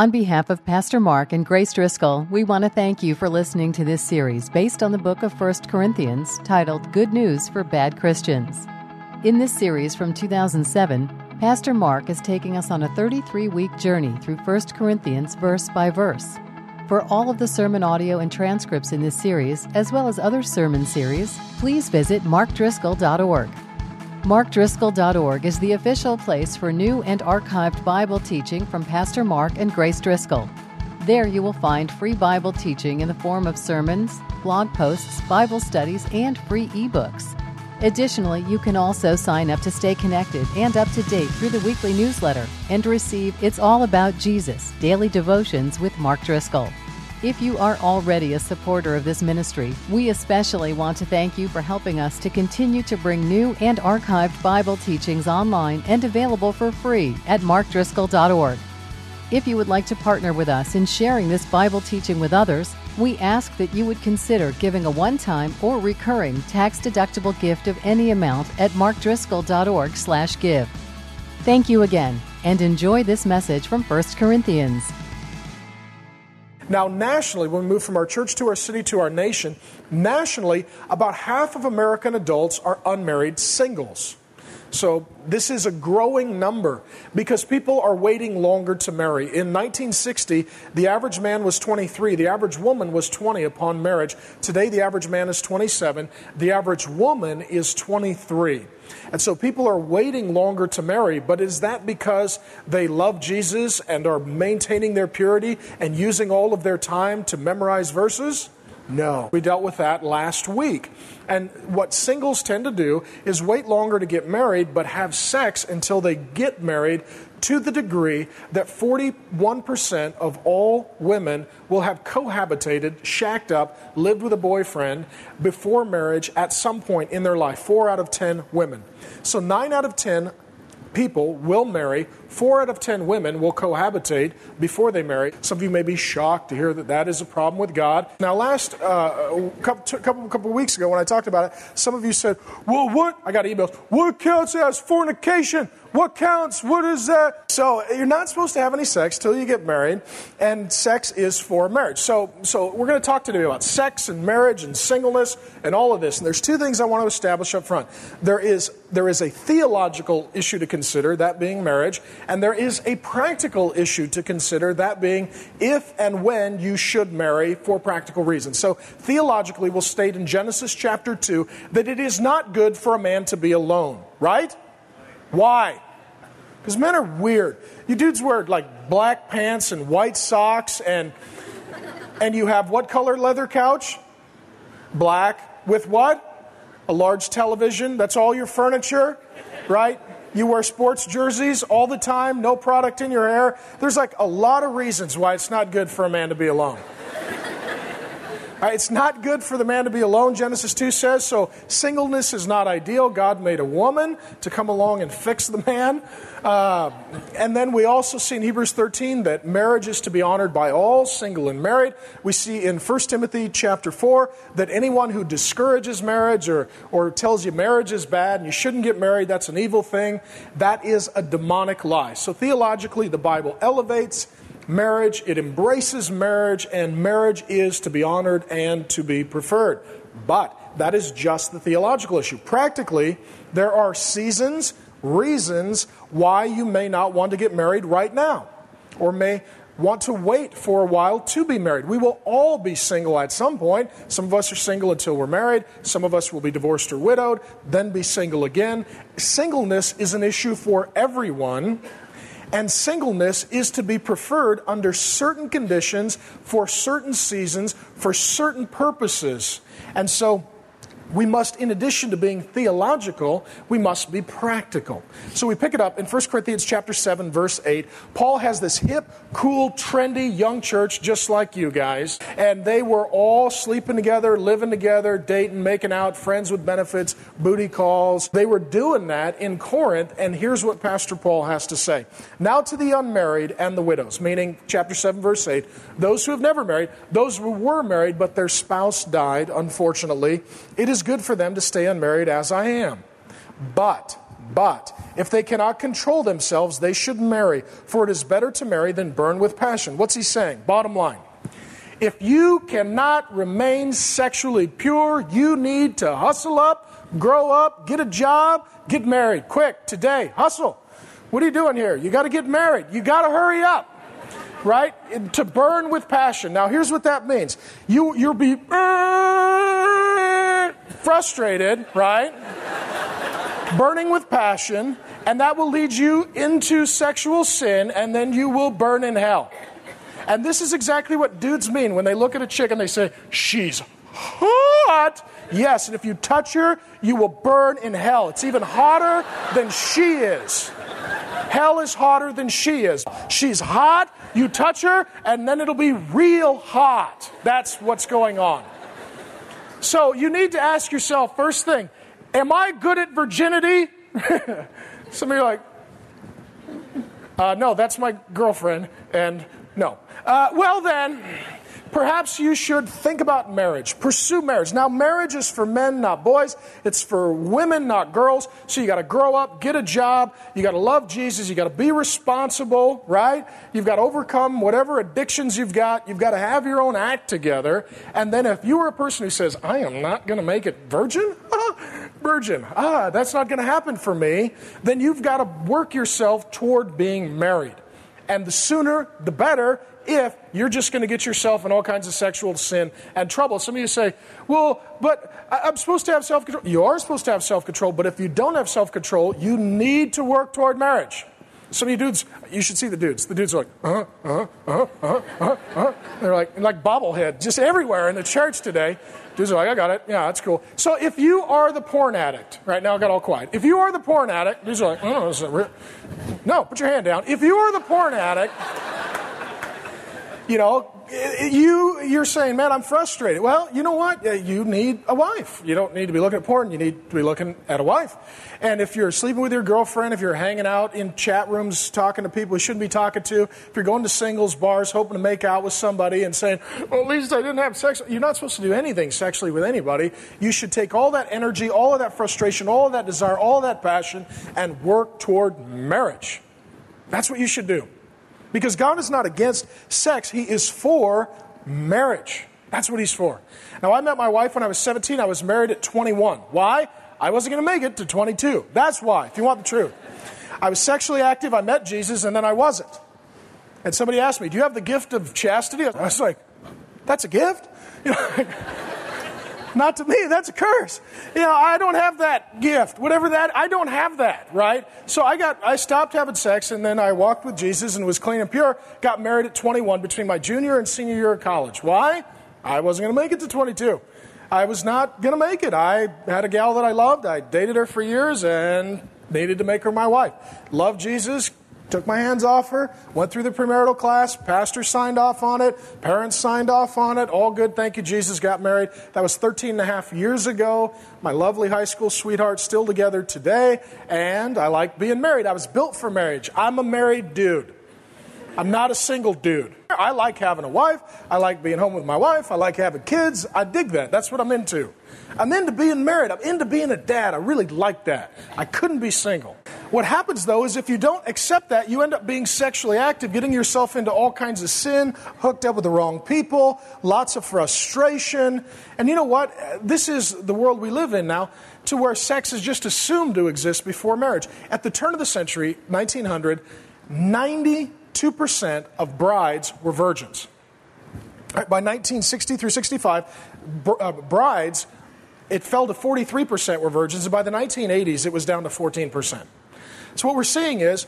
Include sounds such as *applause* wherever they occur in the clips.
On behalf of Pastor Mark and Grace Driscoll, we want to thank you for listening to this series based on the book of 1 Corinthians titled Good News for Bad Christians. In this series from 2007, Pastor Mark is taking us on a 33 week journey through 1 Corinthians verse by verse. For all of the sermon audio and transcripts in this series, as well as other sermon series, please visit markdriscoll.org. MarkDriscoll.org is the official place for new and archived Bible teaching from Pastor Mark and Grace Driscoll. There you will find free Bible teaching in the form of sermons, blog posts, Bible studies, and free ebooks. Additionally, you can also sign up to stay connected and up to date through the weekly newsletter and receive It's All About Jesus Daily Devotions with Mark Driscoll. If you are already a supporter of this ministry, we especially want to thank you for helping us to continue to bring new and archived Bible teachings online and available for free at markdriscoll.org. If you would like to partner with us in sharing this Bible teaching with others, we ask that you would consider giving a one-time or recurring tax-deductible gift of any amount at markdriscoll.org/give. Thank you again and enjoy this message from 1 Corinthians. Now, nationally, when we move from our church to our city to our nation, nationally, about half of American adults are unmarried singles. So, this is a growing number because people are waiting longer to marry. In 1960, the average man was 23, the average woman was 20 upon marriage. Today, the average man is 27, the average woman is 23. And so people are waiting longer to marry, but is that because they love Jesus and are maintaining their purity and using all of their time to memorize verses? No. We dealt with that last week. And what singles tend to do is wait longer to get married, but have sex until they get married to the degree that 41% of all women will have cohabitated, shacked up, lived with a boyfriend before marriage at some point in their life. Four out of 10 women. So nine out of 10 people will marry. Four out of ten women will cohabitate before they marry. Some of you may be shocked to hear that that is a problem with God. Now, last uh, couple, couple, couple weeks ago when I talked about it, some of you said, "Well, what?" I got emails. What counts as fornication? What counts? What is that? So you're not supposed to have any sex till you get married, and sex is for marriage. So, so we're going to talk today about sex and marriage and singleness and all of this. And there's two things I want to establish up front. There is there is a theological issue to consider, that being marriage, and there is a practical issue to consider, that being if and when you should marry for practical reasons. So theologically, we'll state in Genesis chapter two that it is not good for a man to be alone. Right? Why? Because men are weird. You dudes wear like black pants and white socks, and and you have what color leather couch? Black with what? A large television. That's all your furniture, right? You wear sports jerseys all the time, no product in your hair. There's like a lot of reasons why it's not good for a man to be alone. Right, it's not good for the man to be alone, Genesis 2 says. So, singleness is not ideal. God made a woman to come along and fix the man. Uh, and then we also see in Hebrews 13 that marriage is to be honored by all, single and married. We see in 1 Timothy chapter 4 that anyone who discourages marriage or, or tells you marriage is bad and you shouldn't get married, that's an evil thing, that is a demonic lie. So, theologically, the Bible elevates marriage, it embraces marriage, and marriage is to be honored and to be preferred. But that is just the theological issue. Practically, there are seasons, reasons why you may not want to get married right now, or may want to wait for a while to be married. We will all be single at some point. Some of us are single until we're married. Some of us will be divorced or widowed, then be single again. Singleness is an issue for everyone. And singleness is to be preferred under certain conditions, for certain seasons, for certain purposes. And so, we must, in addition to being theological, we must be practical. So we pick it up in 1 Corinthians chapter 7, verse 8. Paul has this hip, cool, trendy young church just like you guys. And they were all sleeping together, living together, dating, making out, friends with benefits, booty calls. They were doing that in Corinth. And here's what Pastor Paul has to say. Now to the unmarried and the widows, meaning chapter 7, verse 8, those who have never married, those who were married, but their spouse died, unfortunately, it is is good for them to stay unmarried as I am. But, But if they cannot control themselves, they should marry, for it is better to marry than burn with passion. What's he saying? Bottom line. If you cannot remain sexually pure, you need to hustle up, grow up, get a job, get married. Quick, today, hustle. What are you doing here? You got to get married. You got to hurry up. Right? To burn with passion. Now, here's what that means. You, you'll be frustrated, right? Burning with passion, and that will lead you into sexual sin, and then you will burn in hell. And this is exactly what dudes mean when they look at a chick and they say, She's hot. Yes, and if you touch her, you will burn in hell. It's even hotter than she is. Hell is hotter than she is. She's hot, you touch her, and then it'll be real hot. That's what's going on. So you need to ask yourself first thing, am I good at virginity? *laughs* Some of you are like, uh, no, that's my girlfriend, and no. Uh, well, then, perhaps you should think about marriage. Pursue marriage. Now, marriage is for men, not boys. It's for women, not girls. So you got to grow up, get a job. You got to love Jesus. You got to be responsible, right? You've got to overcome whatever addictions you've got. You've got to have your own act together. And then if you are a person who says, I am not going to make it virgin, *laughs* virgin, ah, that's not going to happen for me, then you've got to work yourself toward being married. And the sooner, the better if you're just going to get yourself in all kinds of sexual sin and trouble. Some of you say, well, but I'm supposed to have self control. You are supposed to have self control, but if you don't have self control, you need to work toward marriage. Some of you dudes, you should see the dudes. The dudes are like, uh uh huh, uh huh, uh They're like, like bobblehead, just everywhere in the church today. Dudes are like, I got it. Yeah, that's cool. So if you are the porn addict, right now I got all quiet. If you are the porn addict, dudes are like, oh, no, put your hand down. If you are the porn addict, you know, you you're saying, man, I'm frustrated. Well, you know what? You need a wife. You don't need to be looking at porn. You need to be looking at a wife. And if you're sleeping with your girlfriend, if you're hanging out in chat rooms talking to people you shouldn't be talking to, if you're going to singles bars hoping to make out with somebody and saying, well, at least I didn't have sex, you're not supposed to do anything sexually with anybody. You should take all that energy, all of that frustration, all of that desire, all of that passion, and work toward marriage. That's what you should do. Because God is not against sex, He is for marriage. That's what He's for. Now, I met my wife when I was 17. I was married at 21. Why? I wasn't going to make it to 22. That's why, if you want the truth. I was sexually active, I met Jesus, and then I wasn't. And somebody asked me, Do you have the gift of chastity? I was like, That's a gift? *laughs* You know, not to me, that's a curse. You know, I don't have that gift. Whatever that, I don't have that, right? So I got I stopped having sex and then I walked with Jesus and was clean and pure. Got married at 21 between my junior and senior year of college. Why? I wasn't going to make it to 22. I was not going to make it. I had a gal that I loved. I dated her for years and needed to make her my wife. Loved Jesus, Took my hands off her, went through the premarital class, pastor signed off on it, parents signed off on it, all good, thank you, Jesus, got married. That was 13 and a half years ago. My lovely high school sweetheart still together today, and I like being married. I was built for marriage. I'm a married dude. I'm not a single dude. I like having a wife. I like being home with my wife. I like having kids. I dig that. That's what I'm into. I'm into being married. I'm into being a dad. I really like that. I couldn't be single. What happens though is if you don't accept that, you end up being sexually active, getting yourself into all kinds of sin, hooked up with the wrong people, lots of frustration. And you know what? This is the world we live in now, to where sex is just assumed to exist before marriage. At the turn of the century, 1900, 92% of brides were virgins. By 1960 through 65, uh, brides, it fell to 43% were virgins, and by the 1980s, it was down to 14%. So, what we're seeing is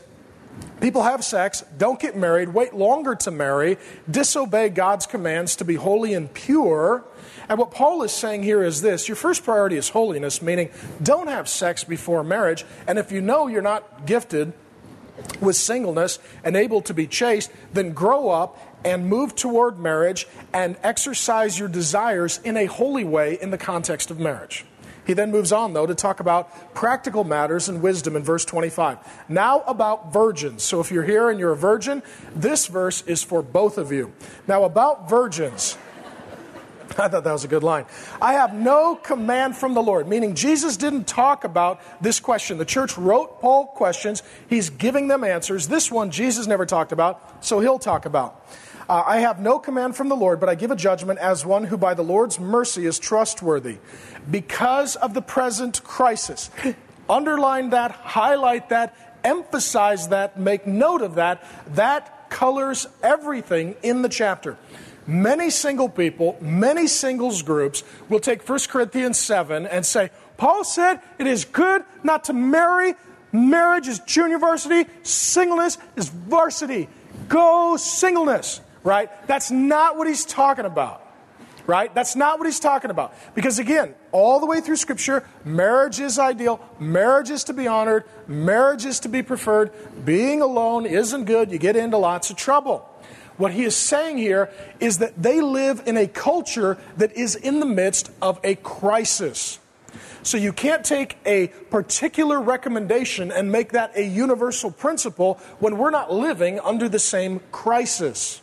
people have sex, don't get married, wait longer to marry, disobey God's commands to be holy and pure. And what Paul is saying here is this your first priority is holiness, meaning don't have sex before marriage. And if you know you're not gifted with singleness and able to be chaste, then grow up and move toward marriage and exercise your desires in a holy way in the context of marriage. He then moves on, though, to talk about practical matters and wisdom in verse 25. Now, about virgins. So, if you're here and you're a virgin, this verse is for both of you. Now, about virgins. *laughs* I thought that was a good line. I have no command from the Lord, meaning Jesus didn't talk about this question. The church wrote Paul questions, he's giving them answers. This one Jesus never talked about, so he'll talk about. Uh, I have no command from the Lord, but I give a judgment as one who by the Lord's mercy is trustworthy. Because of the present crisis, *laughs* underline that, highlight that, emphasize that, make note of that. That colors everything in the chapter. Many single people, many singles groups will take 1 Corinthians 7 and say, Paul said it is good not to marry. Marriage is junior varsity, singleness is varsity. Go singleness, right? That's not what he's talking about right? That's not what he's talking about. Because again, all the way through Scripture, marriage is ideal, marriage is to be honored, marriage is to be preferred. Being alone isn't good, you get into lots of trouble. What he is saying here is that they live in a culture that is in the midst of a crisis. So you can't take a particular recommendation and make that a universal principle when we're not living under the same crisis.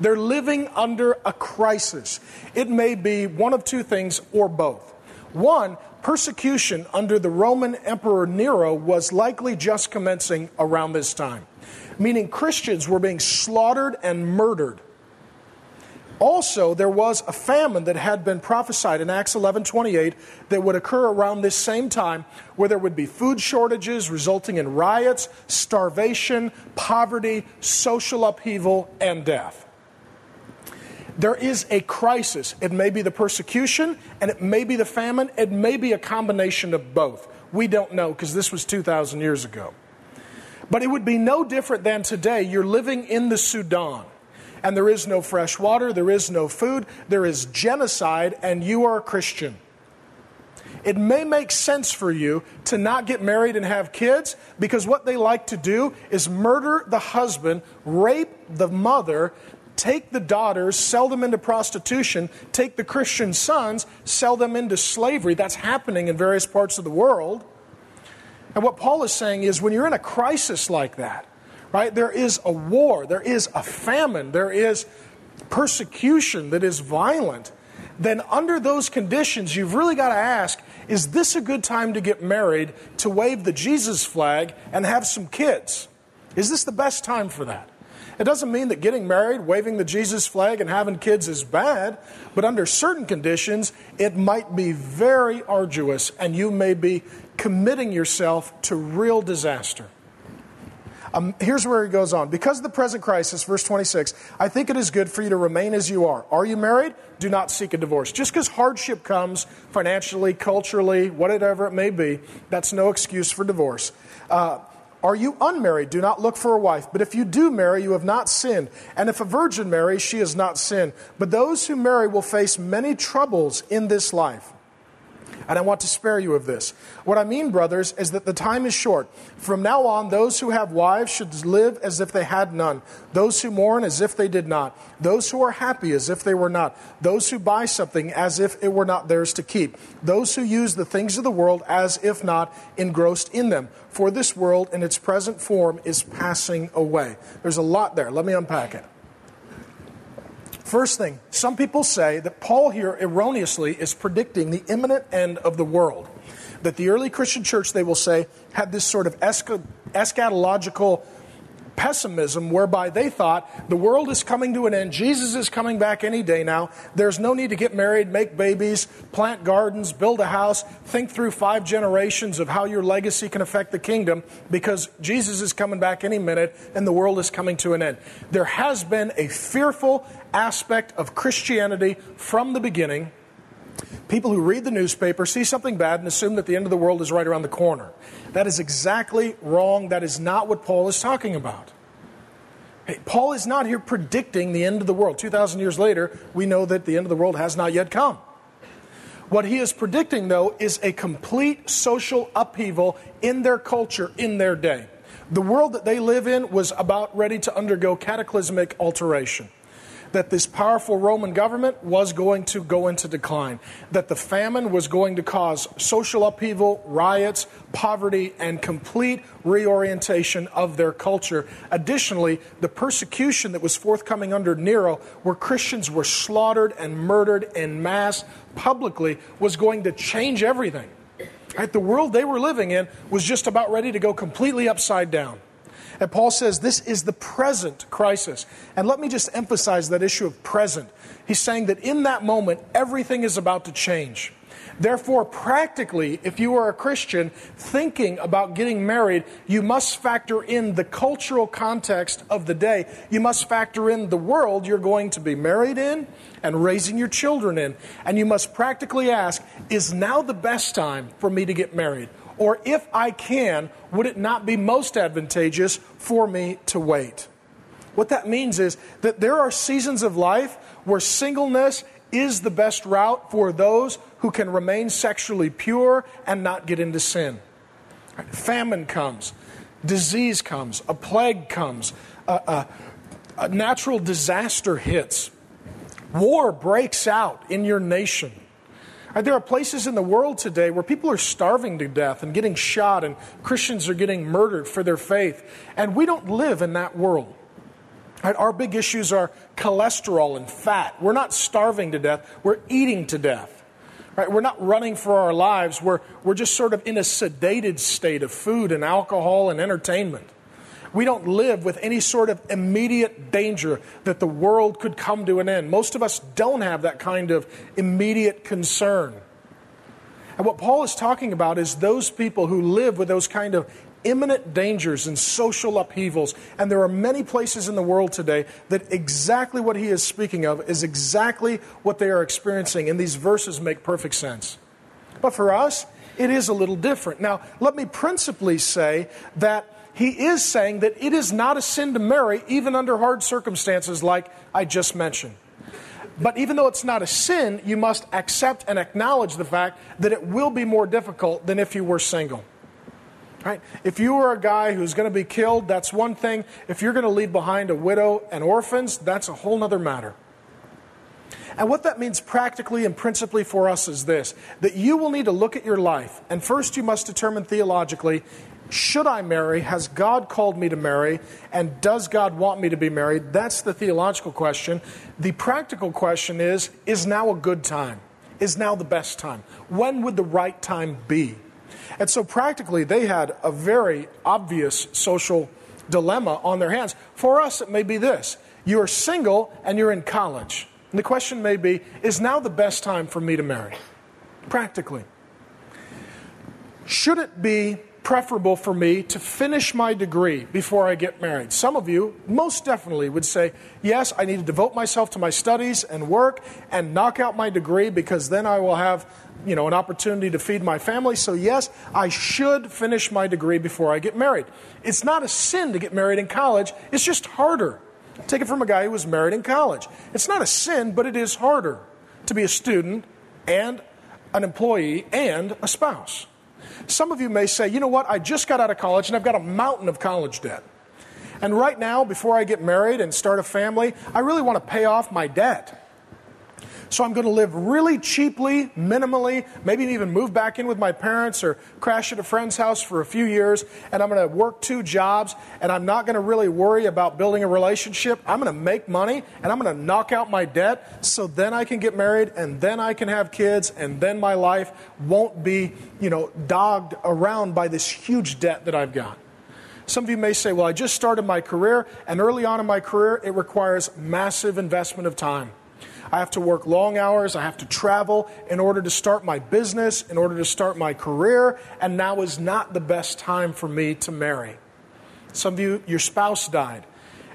They're living under a crisis. It may be one of two things or both. One, persecution under the Roman Emperor Nero was likely just commencing around this time, meaning Christians were being slaughtered and murdered. Also, there was a famine that had been prophesied in Acts 11:28 that would occur around this same time where there would be food shortages resulting in riots, starvation, poverty, social upheaval, and death there is a crisis. It may be the persecution and it may be the famine. It may be a combination of both. We don't know because this was 2,000 years ago. But it would be no different than today. You're living in the Sudan and there is no fresh water, there is no food, there is genocide, and you are a Christian. It may make sense for you to not get married and have kids because what they like to do is murder the husband, rape the mother, take the daughters, sell them into prostitution, take the Christian sons, sell them into slavery. That's happening in various parts of the world. And what Paul is saying is when you're in a crisis like that, right, there is a war, there is a famine, there is persecution that is violent, then under those conditions, you've really got to ask is this a good time to get married, to wave the Jesus flag, and have some kids? Is this the best time for that? It doesn't mean that getting married, waving the Jesus flag, and having kids is bad, but under certain conditions, it might be very arduous and you may be committing yourself to real disaster. Um, here's where he goes on. Because of the present crisis, verse 26, I think it is good for you to remain as you are. Are you married? Do not seek a divorce. Just because hardship comes financially, culturally, whatever it may be, that's no excuse for divorce. Uh, are you unmarried? Do not look for a wife. But if you do marry, you have not sinned. And if a virgin marries, she has not sinned. But those who marry will face many troubles in this life and I want to spare you of this. What I mean, brothers, is that the time is short. From now on, those who have wives should live as if they had none, those who mourn as if they did not, those who are happy as if they were not, those who buy something as if it were not theirs to keep, those who use the things of the world as if not engrossed in them. For this world in its present form is passing away. There's a lot there. Let me unpack it. First thing, some people say that Paul here erroneously is predicting the imminent end of the world. That the early Christian church, they will say, had this sort of eschatological pessimism whereby they thought the world is coming to an end. Jesus is coming back any day now. There's no need to get married, make babies, plant gardens, build a house, think through five generations of how your legacy can affect the kingdom because Jesus is coming back any minute and the world is coming to an end. There has been a fearful aspect of Christianity from the beginning People who read the newspaper see something bad and assume that the end of the world is right around the corner. That is exactly wrong. That is not what Paul is talking about. Hey, Paul is not here predicting the end of the world. 2,000 years later, we know that the end of the world has not yet come. What he is predicting, though, is a complete social upheaval in their culture, in their day. The world that they live in was about ready to undergo cataclysmic alteration. That this powerful Roman government was going to go into decline, that the famine was going to cause social upheaval, riots, poverty, and complete reorientation of their culture. Additionally, the persecution that was forthcoming under Nero, where Christians were slaughtered and murdered en masse publicly, was going to change everything. Right? The world they were living in was just about ready to go completely upside down. And Paul says this is the present crisis. And let me just emphasize that issue of present. He's saying that in that moment, everything is about to change. Therefore, practically, if you are a Christian thinking about getting married, you must factor in the cultural context of the day. You must factor in the world you're going to be married in and raising your children in. And you must practically ask, is now the best time for me to get married? Or if I can, would it not be most advantageous for me to wait? What that means is that there are seasons of life where singleness is the best route for those who can remain sexually pure and not get into sin. Famine comes, disease comes, a plague comes, a, a, a natural disaster hits, war breaks out in your nation. There are places in the world today where people are starving to death and getting shot, and Christians are getting murdered for their faith. And we don't live in that world. Our big issues are cholesterol and fat. We're not starving to death, we're eating to death. Right? We're not running for our lives, we're, we're just sort of in a sedated state of food and alcohol and entertainment. We don't live with any sort of immediate danger that the world could come to an end. Most of us don't have that kind of immediate concern. And what Paul is talking about is those people who live with those kind of imminent dangers and social upheavals. And there are many places in the world today that exactly what he is speaking of is exactly what they are experiencing. And these verses make perfect sense. But for us, it is a little different. Now, let me principally say that he is saying that it is not a sin to marry, even under hard circumstances like I just mentioned. But even though it's not a sin, you must accept and acknowledge the fact that it will be more difficult than if you were single. Right? If you are a guy who's going to be killed, that's one thing. If you're going to leave behind a widow and orphans, that's a whole other matter. And what that means practically and principally for us is this that you will need to look at your life, and first you must determine theologically should I marry? Has God called me to marry? And does God want me to be married? That's the theological question. The practical question is is now a good time? Is now the best time? When would the right time be? And so, practically, they had a very obvious social dilemma on their hands. For us, it may be this you are single and you're in college. And the question may be is now the best time for me to marry? Practically. Should it be preferable for me to finish my degree before I get married. Some of you most definitely would say, Yes, I need to devote myself to my studies and work and knock out my degree because then I will have you know, an opportunity to feed my family. So, yes, I should finish my degree before I get married. It's not a sin to get married in college, it's just harder. Take it from a guy who was married in college. It's not a sin, but it is harder to be a student and an employee and a spouse. Some of you may say, you know what, I just got out of college and I've got a mountain of college debt. And right now, before I get married and start a family, I really want to pay off my debt. So I'm going to live really cheaply, minimally, maybe even move back in with my parents or crash at a friend's house for a few years. And I'm going to work two jobs and I'm not going to really worry about building a relationship. I'm going to make money and I'm going to knock out my debt so then I can get married and then I can have kids and then my life won't be, you know, dogged around by this huge debt that I've got. Some of you may say, well, I just started my career, and early on in my career, it requires massive investment of time. I have to work long hours. I have to travel in order to start my business, in order to start my career, and now is not the best time for me to marry. Some of you, your spouse died,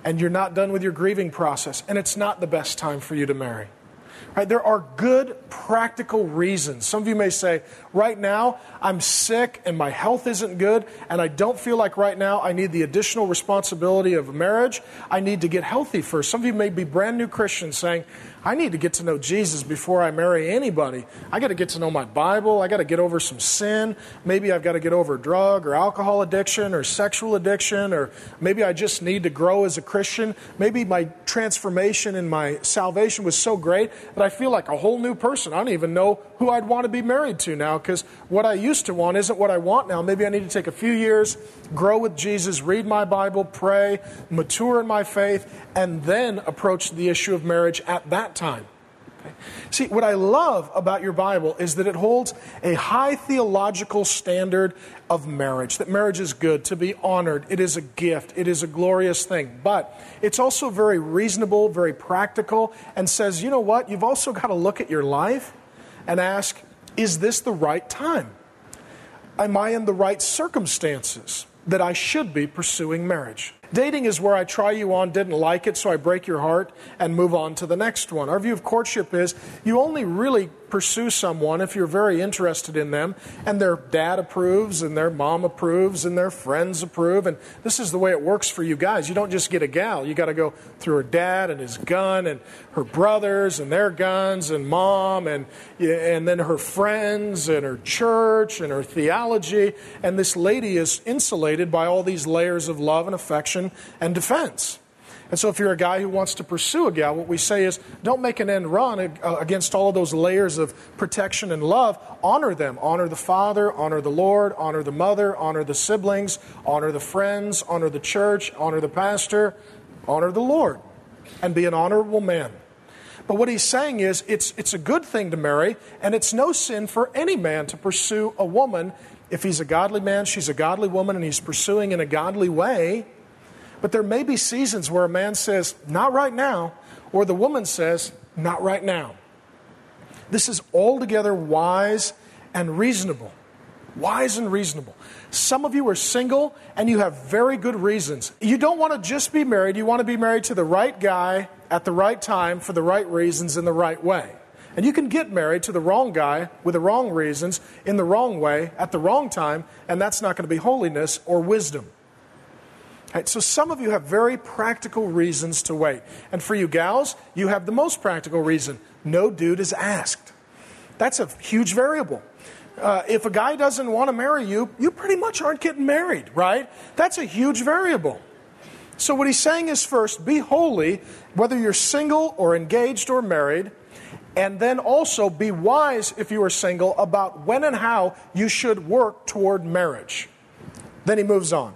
and you're not done with your grieving process, and it's not the best time for you to marry. Right? There are good practical reasons. Some of you may say, right now, I'm sick and my health isn't good, and I don't feel like right now I need the additional responsibility of marriage. I need to get healthy first. Some of you may be brand new Christians saying, I need to get to know Jesus before I marry anybody. I got to get to know my Bible. I got to get over some sin. Maybe I've got to get over drug or alcohol addiction or sexual addiction, or maybe I just need to grow as a Christian. Maybe my transformation and my salvation was so great that I feel like a whole new person. I don't even know who I'd want to be married to now because what I used to want isn't what I want now. Maybe I need to take a few years, grow with Jesus, read my Bible, pray, mature in my faith, and then approach the issue of marriage at that time. Okay? See, what I love about your Bible is that it holds a high theological standard of marriage, that marriage is good, to be honored, it is a gift, it is a glorious thing. But it's also very reasonable, very practical, and says, you know what, you've also got to look at your life and ask, is this the right time? Am I in the right circumstances that I should be pursuing marriage? Dating is where I try you on, didn't like it, so I break your heart and move on to the next one. Our view of courtship is you only really pursue someone if you're very interested in them and their dad approves and their mom approves and their friends approve. And this is the way it works for you guys. You don't just get a gal, you got to go through her dad and his gun and her brothers and their guns and mom and, and then her friends and her church and her theology. And this lady is insulated by all these layers of love and affection protection and defense. And so, if you're a guy who wants to pursue a gal, what we say is don't make an end run uh, against all of those layers of protection and love. Honor them. Honor the father, honor the Lord, honor the mother, honor the siblings, honor the friends, honor the church, honor the pastor, honor the Lord, and be an honorable man. But what he's saying is it's, it's a good thing to marry, and it's no sin for any man to pursue a woman. If he's a godly man, she's a godly woman, and he's pursuing in a godly way but there may be seasons where a man says, not right now, or the woman says, not right now. This is altogether wise and reasonable. Wise and reasonable. Some of you are single and you have very good reasons. You don't want to just be married, you want to be married to the right guy at the right time for the right reasons in the right way. And you can get married to the wrong guy with the wrong reasons in the wrong way at the wrong time, and that's not going to be holiness or wisdom. Right, so some of you have very practical reasons to wait. And for you gals, you have the most practical reason. No dude is asked. That's a huge variable. Uh, if a guy doesn't want to marry you, you pretty much aren't getting married, right? That's a huge variable. So, what he's saying is first, be holy, whether you're single or engaged or married, and then also be wise if you are single about when and how you should work toward marriage. Then he moves on.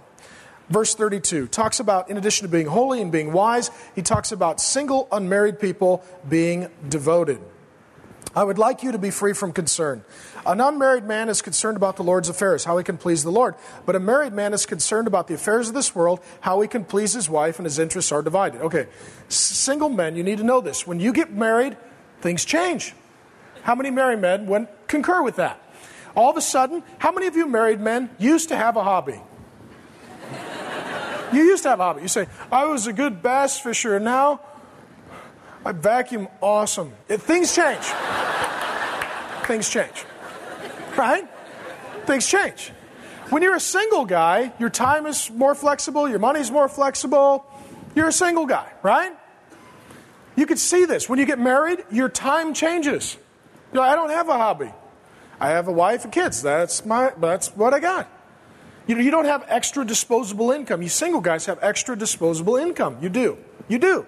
Verse 32 talks about, in addition to being holy and being wise, he talks about single, unmarried people being devoted. I would like you to be free from concern. An unmarried man is concerned about the Lord's affairs, how he can please the Lord. But a married man is concerned about the affairs of this world, how he can please his wife, and his interests are divided. Okay, single men, you need to know this. When you get married, things change. How many married men would concur with that? All of a sudden, how many of you married men used to have a hobby? You used to have a hobby. You say, I was a good bass fisher, and now I vacuum awesome. Things change. things change. Right? Things change. When you're a single guy, your time is more flexible, your money's more flexible. You're a single guy, right? You can see this. When you get married, your time changes. You know, I don't have a hobby. I have a wife and kids. That's my that's what I got. You know, you don't have extra disposable income. You single guys have extra disposable income. You do. You do.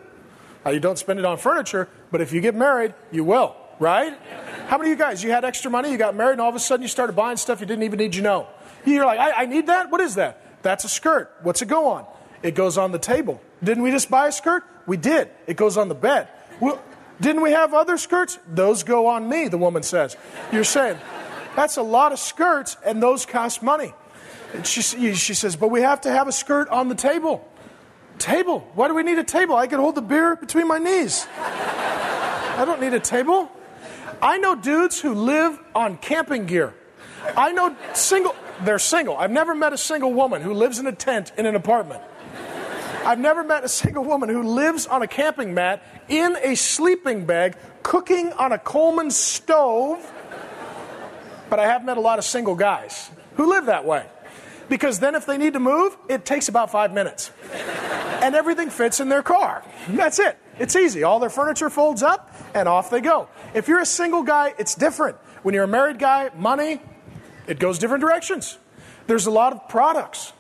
Now, you don't spend it on furniture, but if you get married, you will, right? How many of you guys, you had extra money, you got married, and all of a sudden you started buying stuff you didn't even need you know? You're like, I, I need that? What is that? That's a skirt. What's it go on? It goes on the table. Didn't we just buy a skirt? We did. It goes on the bed. Well, didn't we have other skirts? Those go on me, the woman says. You're saying, that's a lot of skirts, and those cost money. She, she says, But we have to have a skirt on the table. Table? Why do we need a table? I can hold the beer between my knees. I don't need a table. I know dudes who live on camping gear. I know single, they're single. I've never met a single woman who lives in a tent in an apartment. I've never met a single woman who lives on a camping mat in a sleeping bag, cooking on a Coleman stove. But I have met a lot of single guys who live that way. Because then, if they need to move, it takes about five minutes. And everything fits in their car. That's it. It's easy. All their furniture folds up and off they go. If you're a single guy, it's different. When you're a married guy, money, it goes different directions. There's a lot of products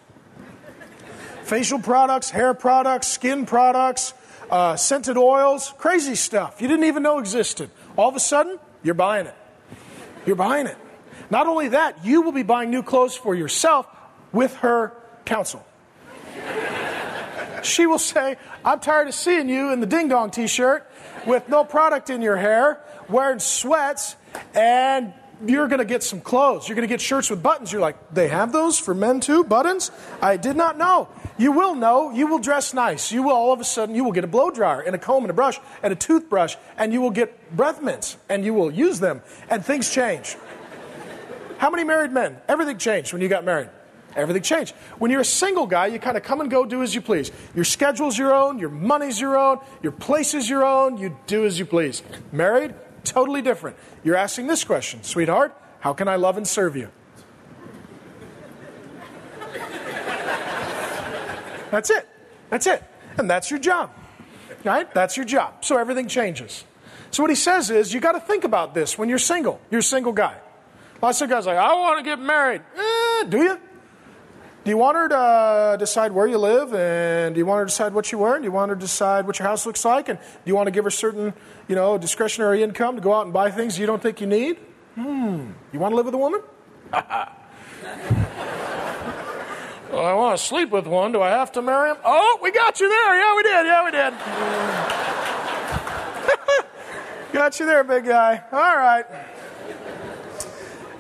facial products, hair products, skin products, uh, scented oils, crazy stuff you didn't even know existed. All of a sudden, you're buying it. You're buying it. Not only that, you will be buying new clothes for yourself with her counsel. she will say, I'm tired of seeing you in the ding dong t shirt with no product in your hair, wearing sweats, and you're going to get some clothes. You're going to get shirts with buttons. You're like, they have those for men too? Buttons? I did not know. You will know. You will dress nice. You will all of a sudden, you will get a blow dryer and a comb and a brush and a toothbrush, and you will get breath mints and you will use them, and things change. How many married men? Everything changed when you got married. Everything changed. When you're a single guy, you kind of come and go, do as you please. Your schedule's your own, your money's your own, your place is your own, you do as you please. Married, totally different. You're asking this question, sweetheart, how can I love and serve you? That's it. That's it. And that's your job. Right? That's your job. So everything changes. So what he says is you got to think about this when you're single. You're a single guy. Lots of guys like, I want to get married. Eh, do you? Do you want her to uh, decide where you live? And do you want her to decide what you wear? And do you want her to decide what your house looks like? And do you want to give her certain, you know, discretionary income to go out and buy things you don't think you need? Hmm. You want to live with a woman? *laughs* well, I want to sleep with one. Do I have to marry him? Oh, we got you there. Yeah, we did. Yeah, we did. *laughs* got you there, big guy. All right.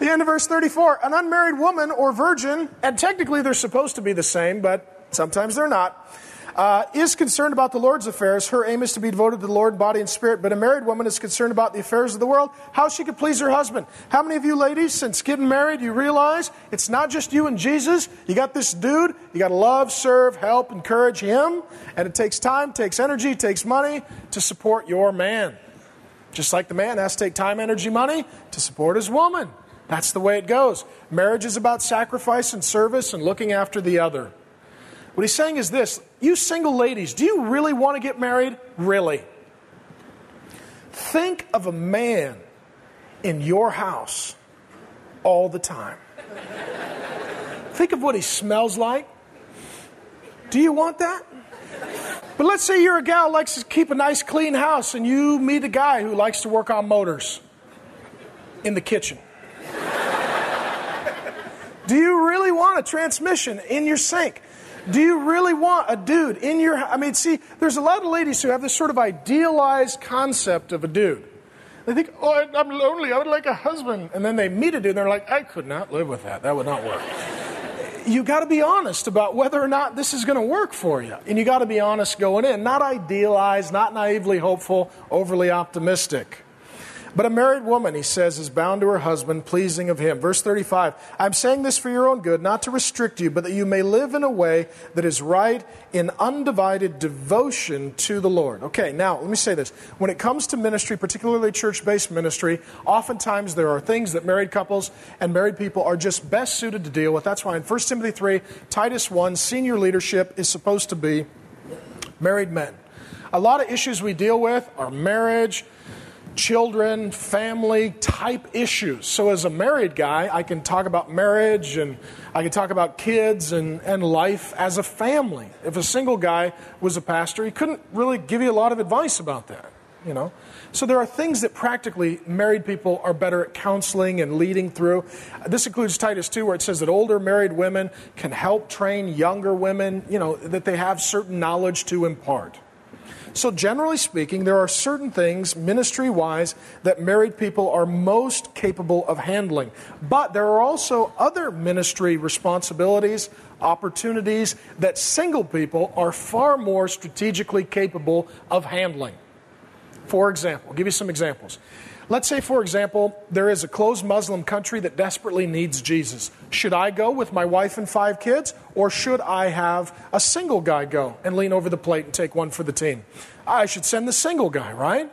The end of verse 34 an unmarried woman or virgin, and technically they're supposed to be the same, but sometimes they're not. Uh, is concerned about the Lord's affairs. Her aim is to be devoted to the Lord, body and spirit. But a married woman is concerned about the affairs of the world, how she could please her husband. How many of you ladies, since getting married, you realize it's not just you and Jesus? You got this dude. You got to love, serve, help, encourage him. And it takes time, takes energy, takes money to support your man. Just like the man has to take time, energy, money to support his woman. That's the way it goes. Marriage is about sacrifice and service and looking after the other. What he's saying is this you single ladies, do you really want to get married? Really? Think of a man in your house all the time. Think of what he smells like. Do you want that? But let's say you're a gal who likes to keep a nice clean house and you meet a guy who likes to work on motors in the kitchen. Do you really want a transmission in your sink? Do you really want a dude in your I mean, see, there's a lot of ladies who have this sort of idealized concept of a dude. They think, oh, I'm lonely, I would like a husband. And then they meet a dude and they're like, I could not live with that. That would not work. you got to be honest about whether or not this is going to work for you. And you got to be honest going in, not idealized, not naively hopeful, overly optimistic. But a married woman, he says, is bound to her husband, pleasing of him. Verse 35 I'm saying this for your own good, not to restrict you, but that you may live in a way that is right in undivided devotion to the Lord. Okay, now let me say this. When it comes to ministry, particularly church based ministry, oftentimes there are things that married couples and married people are just best suited to deal with. That's why in 1 Timothy 3, Titus 1, senior leadership is supposed to be married men. A lot of issues we deal with are marriage children, family type issues. So, as a married guy, I can talk about marriage and I can talk about kids and, and life as a family. If a single guy was a pastor, he couldn't really give you a lot of advice about that, you know. So, there are things that practically married people are better at counseling and leading through. This includes Titus 2, where it says that older married women can help train younger women, you know, that they have certain knowledge to impart. So, generally speaking, there are certain things, ministry wise, that married people are most capable of handling. But there are also other ministry responsibilities, opportunities that single people are far more strategically capable of handling. For example, I'll give you some examples. Let's say, for example, there is a closed Muslim country that desperately needs Jesus. Should I go with my wife and five kids, or should I have a single guy go and lean over the plate and take one for the team? I should send the single guy, right?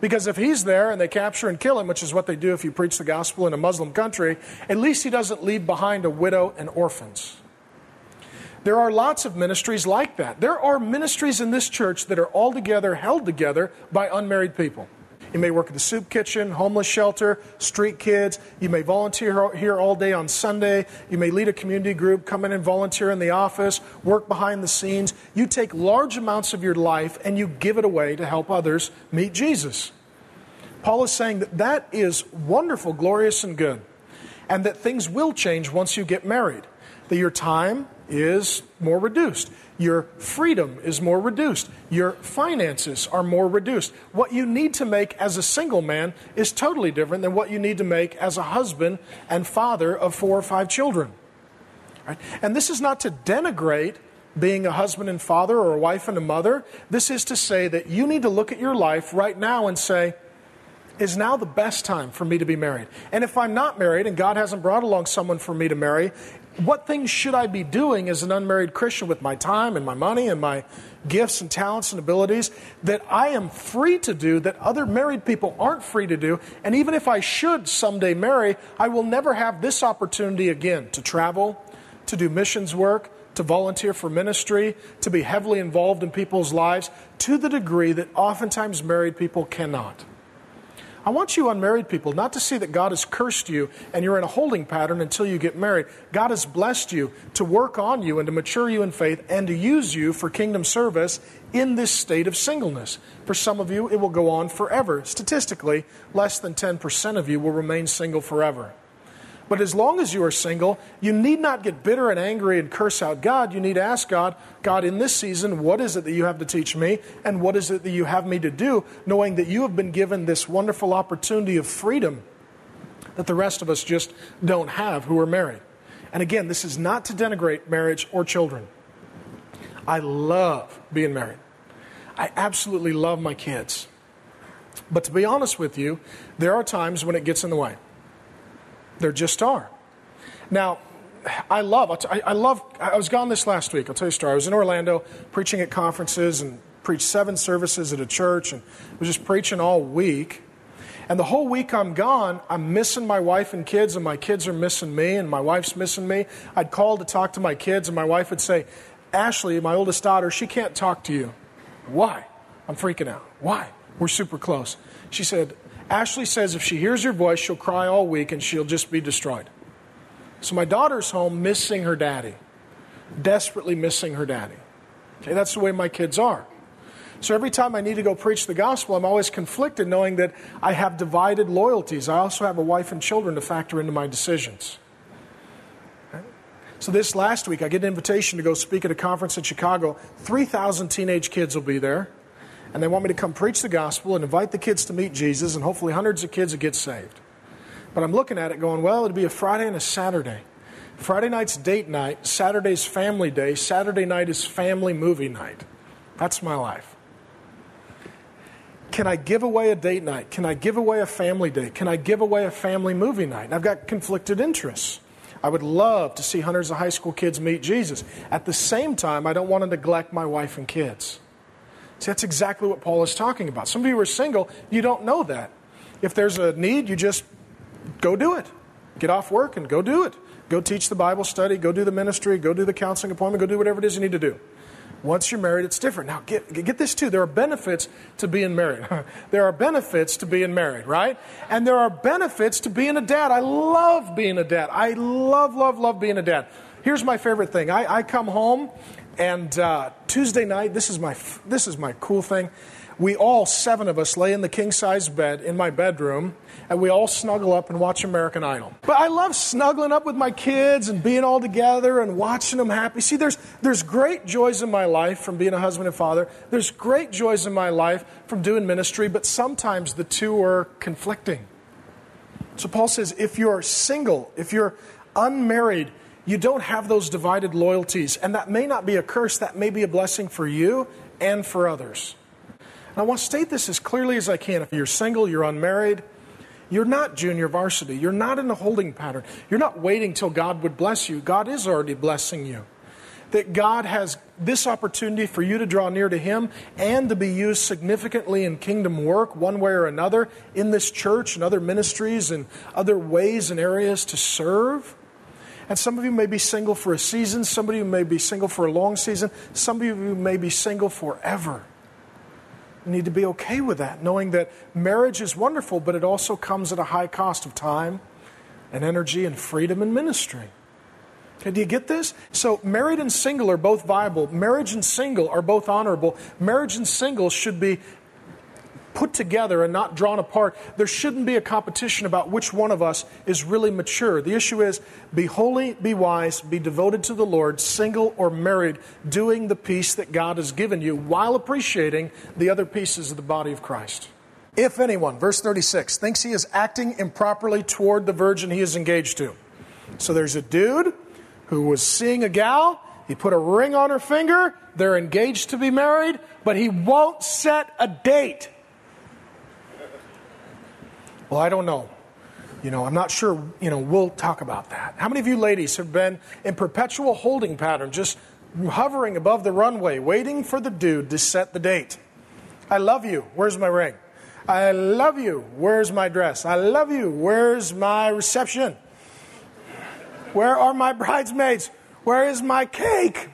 Because if he's there and they capture and kill him, which is what they do if you preach the gospel in a Muslim country, at least he doesn't leave behind a widow and orphans. There are lots of ministries like that. There are ministries in this church that are altogether held together by unmarried people. You may work at the soup kitchen, homeless shelter, street kids. You may volunteer here all day on Sunday. You may lead a community group, come in and volunteer in the office, work behind the scenes. You take large amounts of your life and you give it away to help others meet Jesus. Paul is saying that that is wonderful, glorious, and good, and that things will change once you get married. That your time is more reduced. Your freedom is more reduced. Your finances are more reduced. What you need to make as a single man is totally different than what you need to make as a husband and father of four or five children. Right? And this is not to denigrate being a husband and father or a wife and a mother. This is to say that you need to look at your life right now and say, is now the best time for me to be married? And if I'm not married and God hasn't brought along someone for me to marry, what things should I be doing as an unmarried Christian with my time and my money and my gifts and talents and abilities that I am free to do that other married people aren't free to do? And even if I should someday marry, I will never have this opportunity again to travel, to do missions work, to volunteer for ministry, to be heavily involved in people's lives to the degree that oftentimes married people cannot. I want you unmarried people not to see that God has cursed you and you're in a holding pattern until you get married. God has blessed you to work on you and to mature you in faith and to use you for kingdom service in this state of singleness. For some of you, it will go on forever. Statistically, less than 10% of you will remain single forever. But as long as you are single, you need not get bitter and angry and curse out God. You need to ask God, God, in this season, what is it that you have to teach me? And what is it that you have me to do? Knowing that you have been given this wonderful opportunity of freedom that the rest of us just don't have who are married. And again, this is not to denigrate marriage or children. I love being married. I absolutely love my kids. But to be honest with you, there are times when it gets in the way. There just are. Now, I love, I love, I was gone this last week. I'll tell you a story. I was in Orlando preaching at conferences and preached seven services at a church and was just preaching all week. And the whole week I'm gone, I'm missing my wife and kids, and my kids are missing me, and my wife's missing me. I'd call to talk to my kids, and my wife would say, Ashley, my oldest daughter, she can't talk to you. Why? I'm freaking out. Why? We're super close. She said, Ashley says if she hears your voice, she'll cry all week and she'll just be destroyed. So my daughter's home missing her daddy, desperately missing her daddy. Okay, that's the way my kids are. So every time I need to go preach the gospel, I'm always conflicted knowing that I have divided loyalties. I also have a wife and children to factor into my decisions. So this last week, I get an invitation to go speak at a conference in Chicago. 3,000 teenage kids will be there and they want me to come preach the gospel and invite the kids to meet Jesus, and hopefully hundreds of kids will get saved. But I'm looking at it going, well, it'd be a Friday and a Saturday. Friday night's date night, Saturday's family day, Saturday night is family movie night. That's my life. Can I give away a date night? Can I give away a family day? Can I give away a family movie night? And I've got conflicted interests. I would love to see hundreds of high school kids meet Jesus. At the same time, I don't want to neglect my wife and kids. See, that's exactly what Paul is talking about. Some of you are single, you don't know that. If there's a need, you just go do it. Get off work and go do it. Go teach the Bible study, go do the ministry, go do the counseling appointment, go do whatever it is you need to do. Once you're married, it's different. Now, get, get this too. There are benefits to being married. *laughs* there are benefits to being married, right? And there are benefits to being a dad. I love being a dad. I love, love, love being a dad. Here's my favorite thing I, I come home and uh, Tuesday night, this is my this is my cool thing. We all seven of us lay in the king size bed in my bedroom, and we all snuggle up and watch American Idol. But I love snuggling up with my kids and being all together and watching them happy. See, there's there's great joys in my life from being a husband and father. There's great joys in my life from doing ministry, but sometimes the two are conflicting. So Paul says, if you're single, if you're unmarried, you don't have those divided loyalties. And that may not be a curse, that may be a blessing for you and for others. And I want to state this as clearly as I can. If you're single, you're unmarried, You're not junior varsity. You're not in a holding pattern. You're not waiting till God would bless you. God is already blessing you. That God has this opportunity for you to draw near to Him and to be used significantly in kingdom work, one way or another, in this church and other ministries and other ways and areas to serve. And some of you may be single for a season, some of you may be single for a long season, some of you may be single forever. You need to be okay with that, knowing that marriage is wonderful, but it also comes at a high cost of time and energy and freedom and ministry. Okay, do you get this? So, married and single are both viable. Marriage and single are both honorable. Marriage and single should be put together and not drawn apart. There shouldn't be a competition about which one of us is really mature. The issue is be holy, be wise, be devoted to the Lord, single or married, doing the piece that God has given you while appreciating the other pieces of the body of Christ. If anyone, verse 36, thinks he is acting improperly toward the virgin he is engaged to. So there's a dude who was seeing a gal. He put a ring on her finger. They're engaged to be married, but he won't set a date. Well, I don't know. You know, I'm not sure, you know, we'll talk about that. How many of you ladies have been in perpetual holding pattern, just hovering above the runway, waiting for the dude to set the date? I love you. Where's my ring? I love you. Where's my dress? I love you. Where's my reception? Where are my bridesmaids? Where is my cake?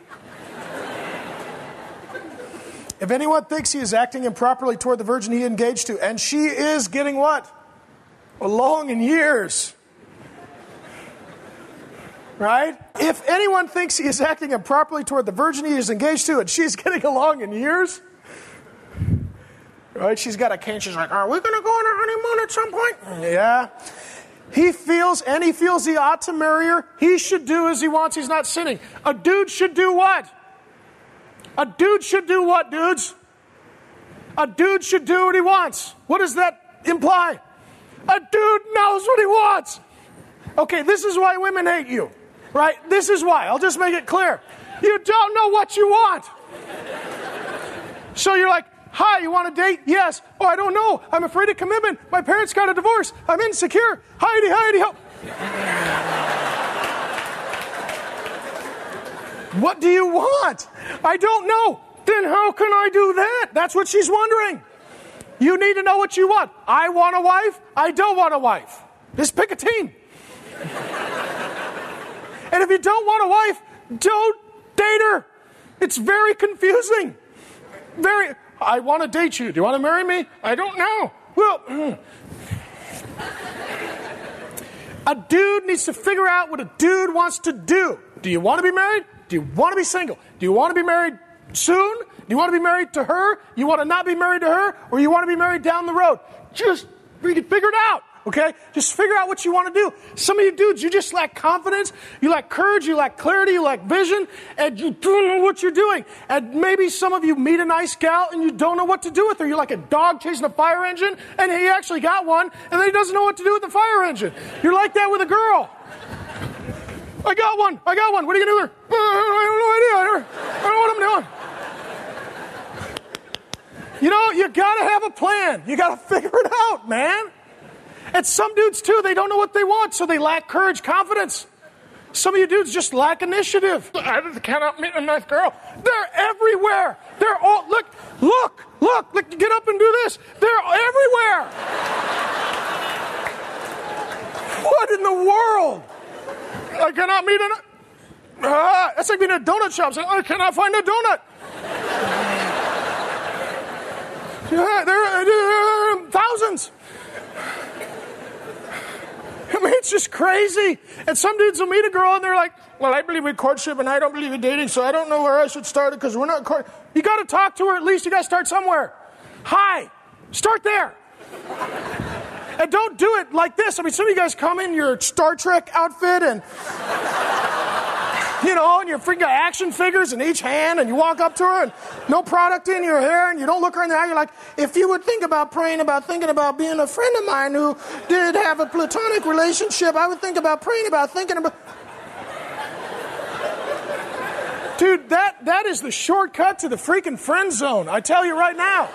if anyone thinks he is acting improperly toward the virgin he engaged to, and she is getting what? Along in years. Right? If anyone thinks he is acting improperly toward the virgin he is engaged to, and she's *laughs* getting along in years, right? She's got a cane. She's like, Are we going to go on a honeymoon at some point? Yeah. He feels, and he feels he ought to marry her. He should do as he wants. He's not sinning. A dude should do what? A dude should do what, dudes? A dude should do what he wants. What does that imply? A dude knows what he wants. Okay, this is why women hate you, right? This is why. I'll just make it clear. You don't know what you want. So you're like, Hi, you want a date? Yes. Oh, I don't know. I'm afraid of commitment. My parents got a divorce. I'm insecure. Heidi, Heidi, help. what do you want? I don't know. Then how can I do that? That's what she's wondering. You need to know what you want. I want a wife. I don't want a wife. Just pick a team. and if you don't want a wife, don't date her. It's very confusing. Very. I want to date you. Do you want to marry me? I don't know. Well, *clears throat* a dude needs to figure out what a dude wants to do. Do you want to be married? Do you want to be single? Do you want to be married soon? Do you want to be married to her? You want to not be married to her? Or you want to be married down the road? Just figure it out. Okay? Just figure out what you want to do. Some of you dudes, you just lack confidence, you lack courage, you lack clarity, you lack vision, and you don't know what you're doing. And maybe some of you meet a nice gal and you don't know what to do with her. You're like a dog chasing a fire engine, and he actually got one, and then he doesn't know what to do with the fire engine. You're like that with a girl. I got one. I got one. What are you going to do with her? Uh, I have no idea. I don't know what I'm doing. You know, you got to have a plan. You got to figure it out, man. And some dudes, too, they don't know what they want, so they lack courage, confidence. Some of you dudes just lack initiative. I just cannot meet a nice girl. They're everywhere. They're all, look, look, look, look, get up and do this. They're everywhere. what in the world? I cannot meet a, ah, that's like being at a donut shop I cannot find a donut. yeah, there, there are thousands. I mean, it's just crazy. And some dudes will meet a girl and they're like, well, I believe in courtship and I don't believe in dating, so I don't know where I should start it because we're not court. You got to talk to her at least. You got to start somewhere. Hi. Start there. And don't do it like this. I mean, some of you guys come in your Star Trek outfit and you know, and you're freaking action figures in each hand, and you walk up to her, and no product in your hair, and you don't look her in the eye. You're like, if you would think about praying about thinking about being a friend of mine who did have a platonic relationship, I would think about praying about thinking about. Dude, that, that is the shortcut to the freaking friend zone. I tell you right now.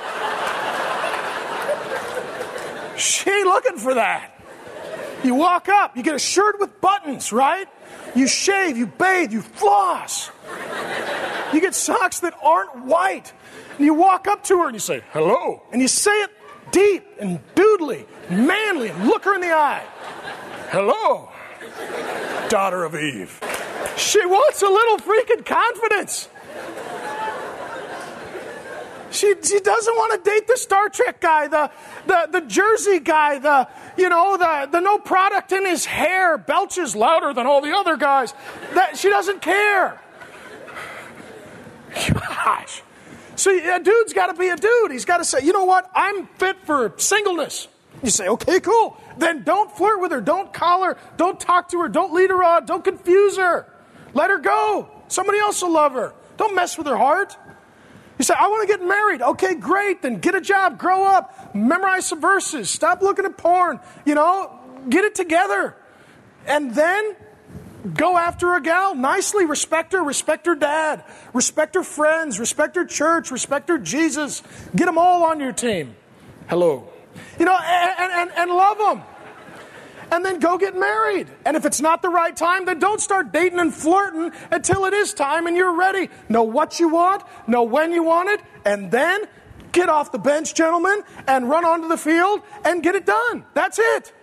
She looking for that. You walk up, you get a shirt with buttons, right? You shave, you bathe, you floss. You get socks that aren't white. And you walk up to her and you say, hello. And you say it deep and doodly, manly, and look her in the eye. Hello, daughter of Eve. She wants a little freaking confidence. She, she doesn't want to date the Star Trek guy, the, the, the Jersey guy, the, you know, the, the no product in his hair belches louder than all the other guys. That, she doesn't care. *laughs* Gosh. So a dude's got to be a dude. He's got to say, you know what? I'm fit for singleness. You say, okay, cool. Then don't flirt with her. Don't call her. Don't talk to her. Don't lead her on. Don't confuse her. Let her go. Somebody else will love her. Don't mess with her heart. You say, I want to get married. Okay, great. Then get a job, grow up, memorize some verses, stop looking at porn, you know, get it together. And then go after a gal nicely, respect her, respect her dad, respect her friends, respect her church, respect her Jesus. Get them all on your team. Hello. You know, and, and, and love them and then go get married. And if it's not the right time, then don't start dating and flirting until it is time and you're ready. Know what you want, know when you want it, and then get off the bench, gentlemen, and run onto the field and get it done. That's it.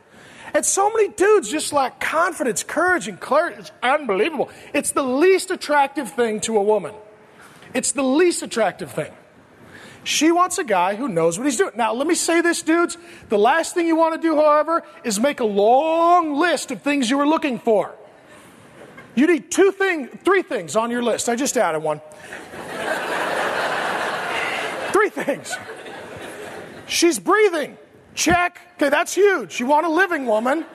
And so many dudes just lack confidence, courage, and clarity. It's unbelievable. It's the least attractive thing to a woman. It's the least attractive thing. She wants a guy who knows what he's doing. Now, let me say this, dudes. The last thing you want to do, however, is make a long list of things you were looking for. You need two things, three things on your list. I just added one. three things. She's breathing. Check. Okay, that's huge. You want a living woman.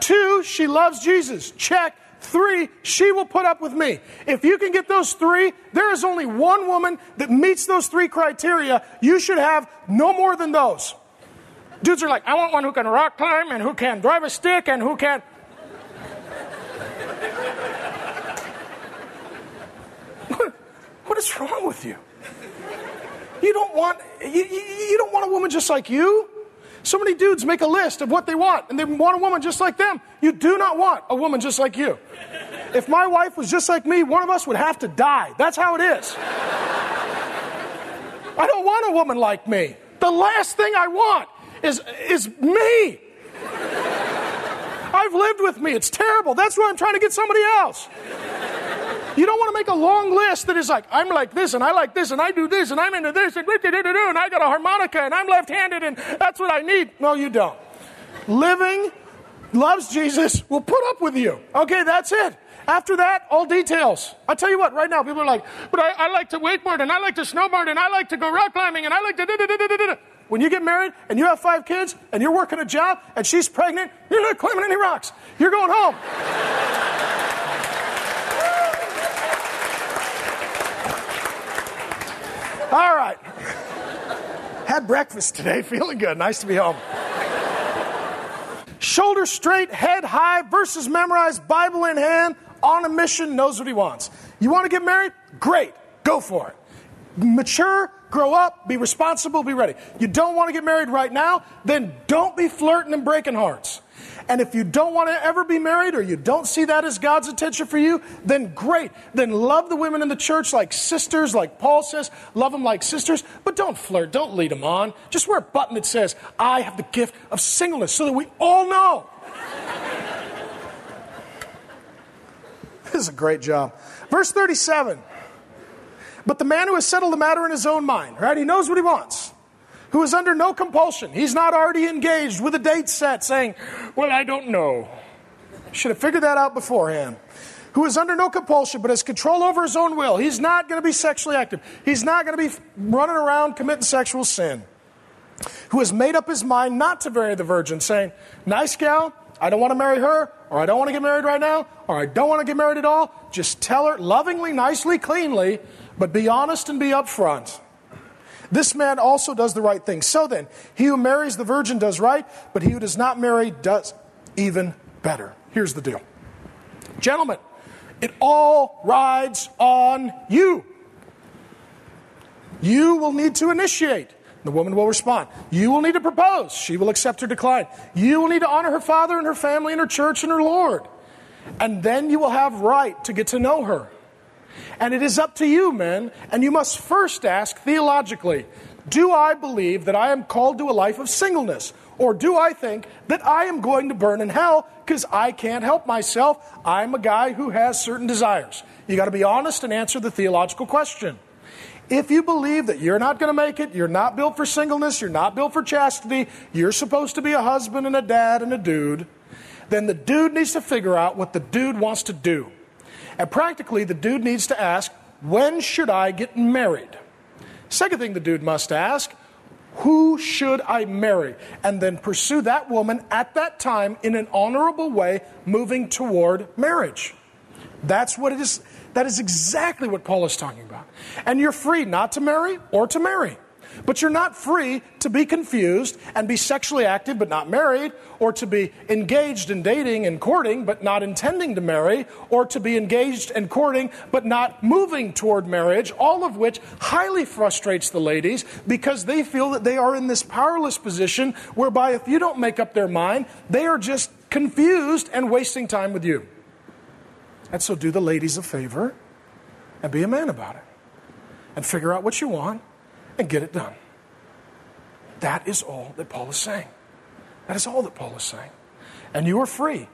Two, she loves Jesus. Check. Three, she will put up with me. If you can get those three, there is only one woman that meets those three criteria. You should have no more than those. Dudes are like, I want one who can rock climb and who can drive a stick and who can. *laughs* what is wrong with you? You don't want you, you, you don't want a woman just like you. So many dudes make a list of what they want, and they want a woman just like them. You do not want a woman just like you. If my wife was just like me, one of us would have to die. That's how it is. I don't want a woman like me. The last thing I want is, is me. I've lived with me. It's terrible. That's why I'm trying to get somebody else. You don't want to make a long list that is like, I'm like this, and I like this, and I do this, and I'm into this, and, and I got a harmonica, and I'm left handed, and that's what I need. No, you don't. Living, loves Jesus, will put up with you. Okay, that's it. After that, all details. I tell you what, right now, people are like, but I, I like to wakeboard, and I like to snowboard, and I like to go rock climbing, and I like to. When you get married and you have five kids and you're working a job and she's pregnant, you're not climbing any rocks. You're going home. All right. Had breakfast today, *laughs* feeling good. Nice to be home. Shoulder straight, head high, verses memorized, Bible in hand, on a mission, knows what he wants. You want to get married? Great. Go for it. Mature, grow up, be responsible, be ready. You don't want to get married right now? Then don't be flirting and breaking hearts. And if you don't want to ever be married or you don't see that as God's intention for you, then great. Then love the women in the church like sisters, like Paul says. Love them like sisters, but don't flirt. Don't lead them on. Just wear a button that says, I have the gift of singleness so that we all know. *laughs* this is a great job. Verse 37. But the man who has settled the matter in his own mind, right? He knows what he wants who is under no compulsion. He's not already engaged with a date set saying, Well, I don't know. Should have figured that out beforehand. Who is under no compulsion but has control over his own will. He's not going to be sexually active. He's not going to be running around committing sexual sin. Who has made up his mind not to marry the virgin, saying, Nice gal, I don't want to marry her, or I don't want to get married right now, or I don't want to get married at all. Just tell her lovingly, nicely, cleanly, but be honest and be upfront. This man also does the right thing. So then, he who marries the virgin does right, but he who does not marry does even better. Here's the deal. Gentlemen, it all rides on you. You will need to initiate. The woman will respond. You will need to propose. She will accept or decline. You will need to honor her father and her family and her church and her Lord. And then you will have right to get to know her. And it is up to you, men, and you must first ask theologically Do I believe that I am called to a life of singleness? Or do I think that I am going to burn in hell because I can't help myself? I'm a guy who has certain desires. You got to be honest and answer the theological question. If you believe that you're not going to make it, you're not built for singleness, you're not built for chastity, you're supposed to be a husband and a dad and a dude, then the dude needs to figure out what the dude wants to do. And practically, the dude needs to ask, when should I get married? Second thing the dude must ask, who should I marry? And then pursue that woman at that time in an honorable way, moving toward marriage. That's what it is. That is exactly what Paul is talking about. And you're free not to marry or to marry. But you're not free to be confused and be sexually active but not married, or to be engaged in dating and courting but not intending to marry, or to be engaged and courting but not moving toward marriage, all of which highly frustrates the ladies because they feel that they are in this powerless position whereby if you don't make up their mind, they are just confused and wasting time with you. And so do the ladies a favor and be a man about it. And figure out what you want and get it done. That is all that Paul is saying. That is all that Paul is saying. And you are free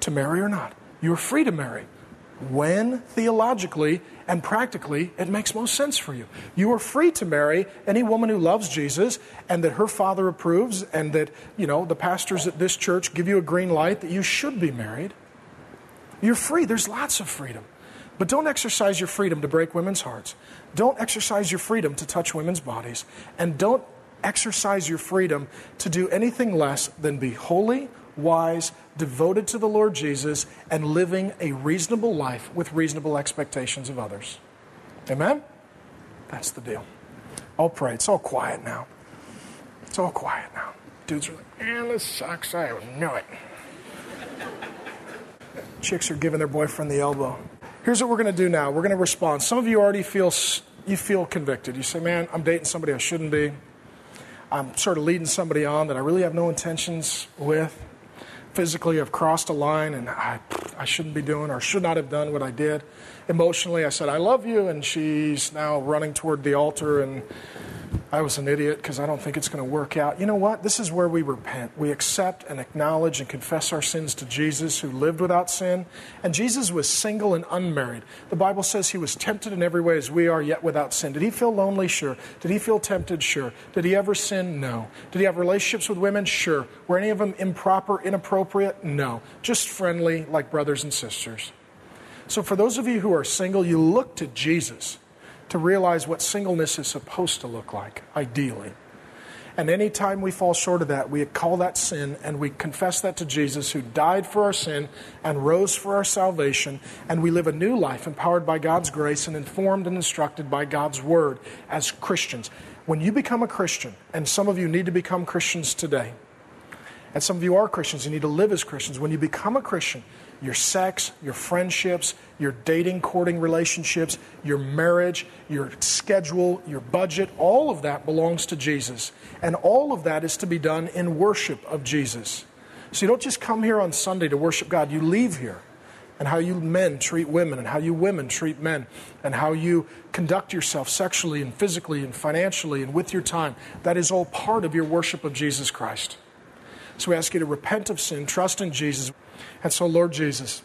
to marry or not. You are free to marry when theologically and practically it makes most sense for you. You are free to marry any woman who loves Jesus and that her father approves and that, you know, the pastors at this church give you a green light that you should be married. You're free. There's lots of freedom. But don't exercise your freedom to break women's hearts. Don't exercise your freedom to touch women's bodies. And don't exercise your freedom to do anything less than be holy, wise, devoted to the Lord Jesus, and living a reasonable life with reasonable expectations of others. Amen? That's the deal. I'll pray. It's all quiet now. It's all quiet now. Dudes are like, man, this sucks. I knew it. Chicks are giving their boyfriend the elbow. Here's what we're going to do now. We're going to respond. Some of you already feel you feel convicted. You say, "Man, I'm dating somebody I shouldn't be. I'm sort of leading somebody on that I really have no intentions with. Physically, I've crossed a line and I, I shouldn't be doing or should not have done what I did. Emotionally, I said, I love you, and she's now running toward the altar and I was an idiot because I don't think it's going to work out. You know what? This is where we repent. We accept and acknowledge and confess our sins to Jesus who lived without sin. And Jesus was single and unmarried. The Bible says he was tempted in every way as we are, yet without sin. Did he feel lonely? Sure. Did he feel tempted? Sure. Did he ever sin? No. Did he have relationships with women? Sure. Were any of them improper, inappropriate? No. Just friendly, like brothers and sisters. So for those of you who are single, you look to Jesus to realize what singleness is supposed to look like, ideally. And anytime we fall short of that, we call that sin and we confess that to Jesus, who died for our sin and rose for our salvation. And we live a new life empowered by God's grace and informed and instructed by God's word as Christians. When you become a Christian, and some of you need to become Christians today, and some of you are Christians, you need to live as Christians. When you become a Christian, your sex, your friendships, your dating, courting relationships, your marriage, your schedule, your budget, all of that belongs to Jesus. And all of that is to be done in worship of Jesus. So you don't just come here on Sunday to worship God, you leave here. And how you men treat women, and how you women treat men, and how you conduct yourself sexually and physically and financially and with your time. That is all part of your worship of Jesus Christ. So we ask you to repent of sin, trust in Jesus. And so, Lord Jesus,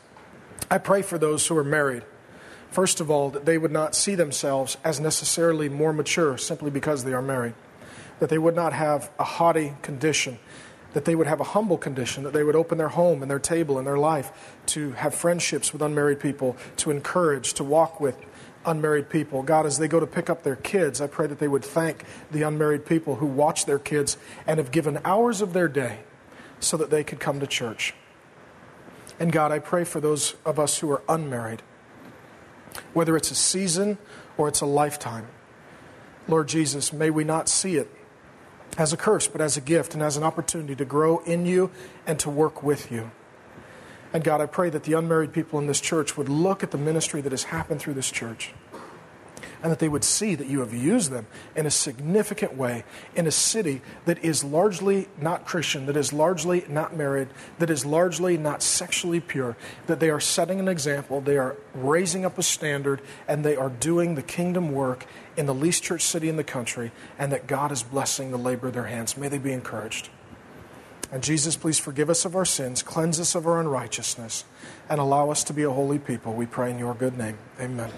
I pray for those who are married. First of all, that they would not see themselves as necessarily more mature simply because they are married. That they would not have a haughty condition. That they would have a humble condition. That they would open their home and their table and their life to have friendships with unmarried people, to encourage, to walk with unmarried people. God, as they go to pick up their kids, I pray that they would thank the unmarried people who watch their kids and have given hours of their day so that they could come to church. And God, I pray for those of us who are unmarried, whether it's a season or it's a lifetime. Lord Jesus, may we not see it as a curse, but as a gift and as an opportunity to grow in you and to work with you. And God, I pray that the unmarried people in this church would look at the ministry that has happened through this church. And that they would see that you have used them in a significant way in a city that is largely not Christian, that is largely not married, that is largely not sexually pure, that they are setting an example, they are raising up a standard, and they are doing the kingdom work in the least church city in the country, and that God is blessing the labor of their hands. May they be encouraged. And Jesus, please forgive us of our sins, cleanse us of our unrighteousness, and allow us to be a holy people. We pray in your good name. Amen.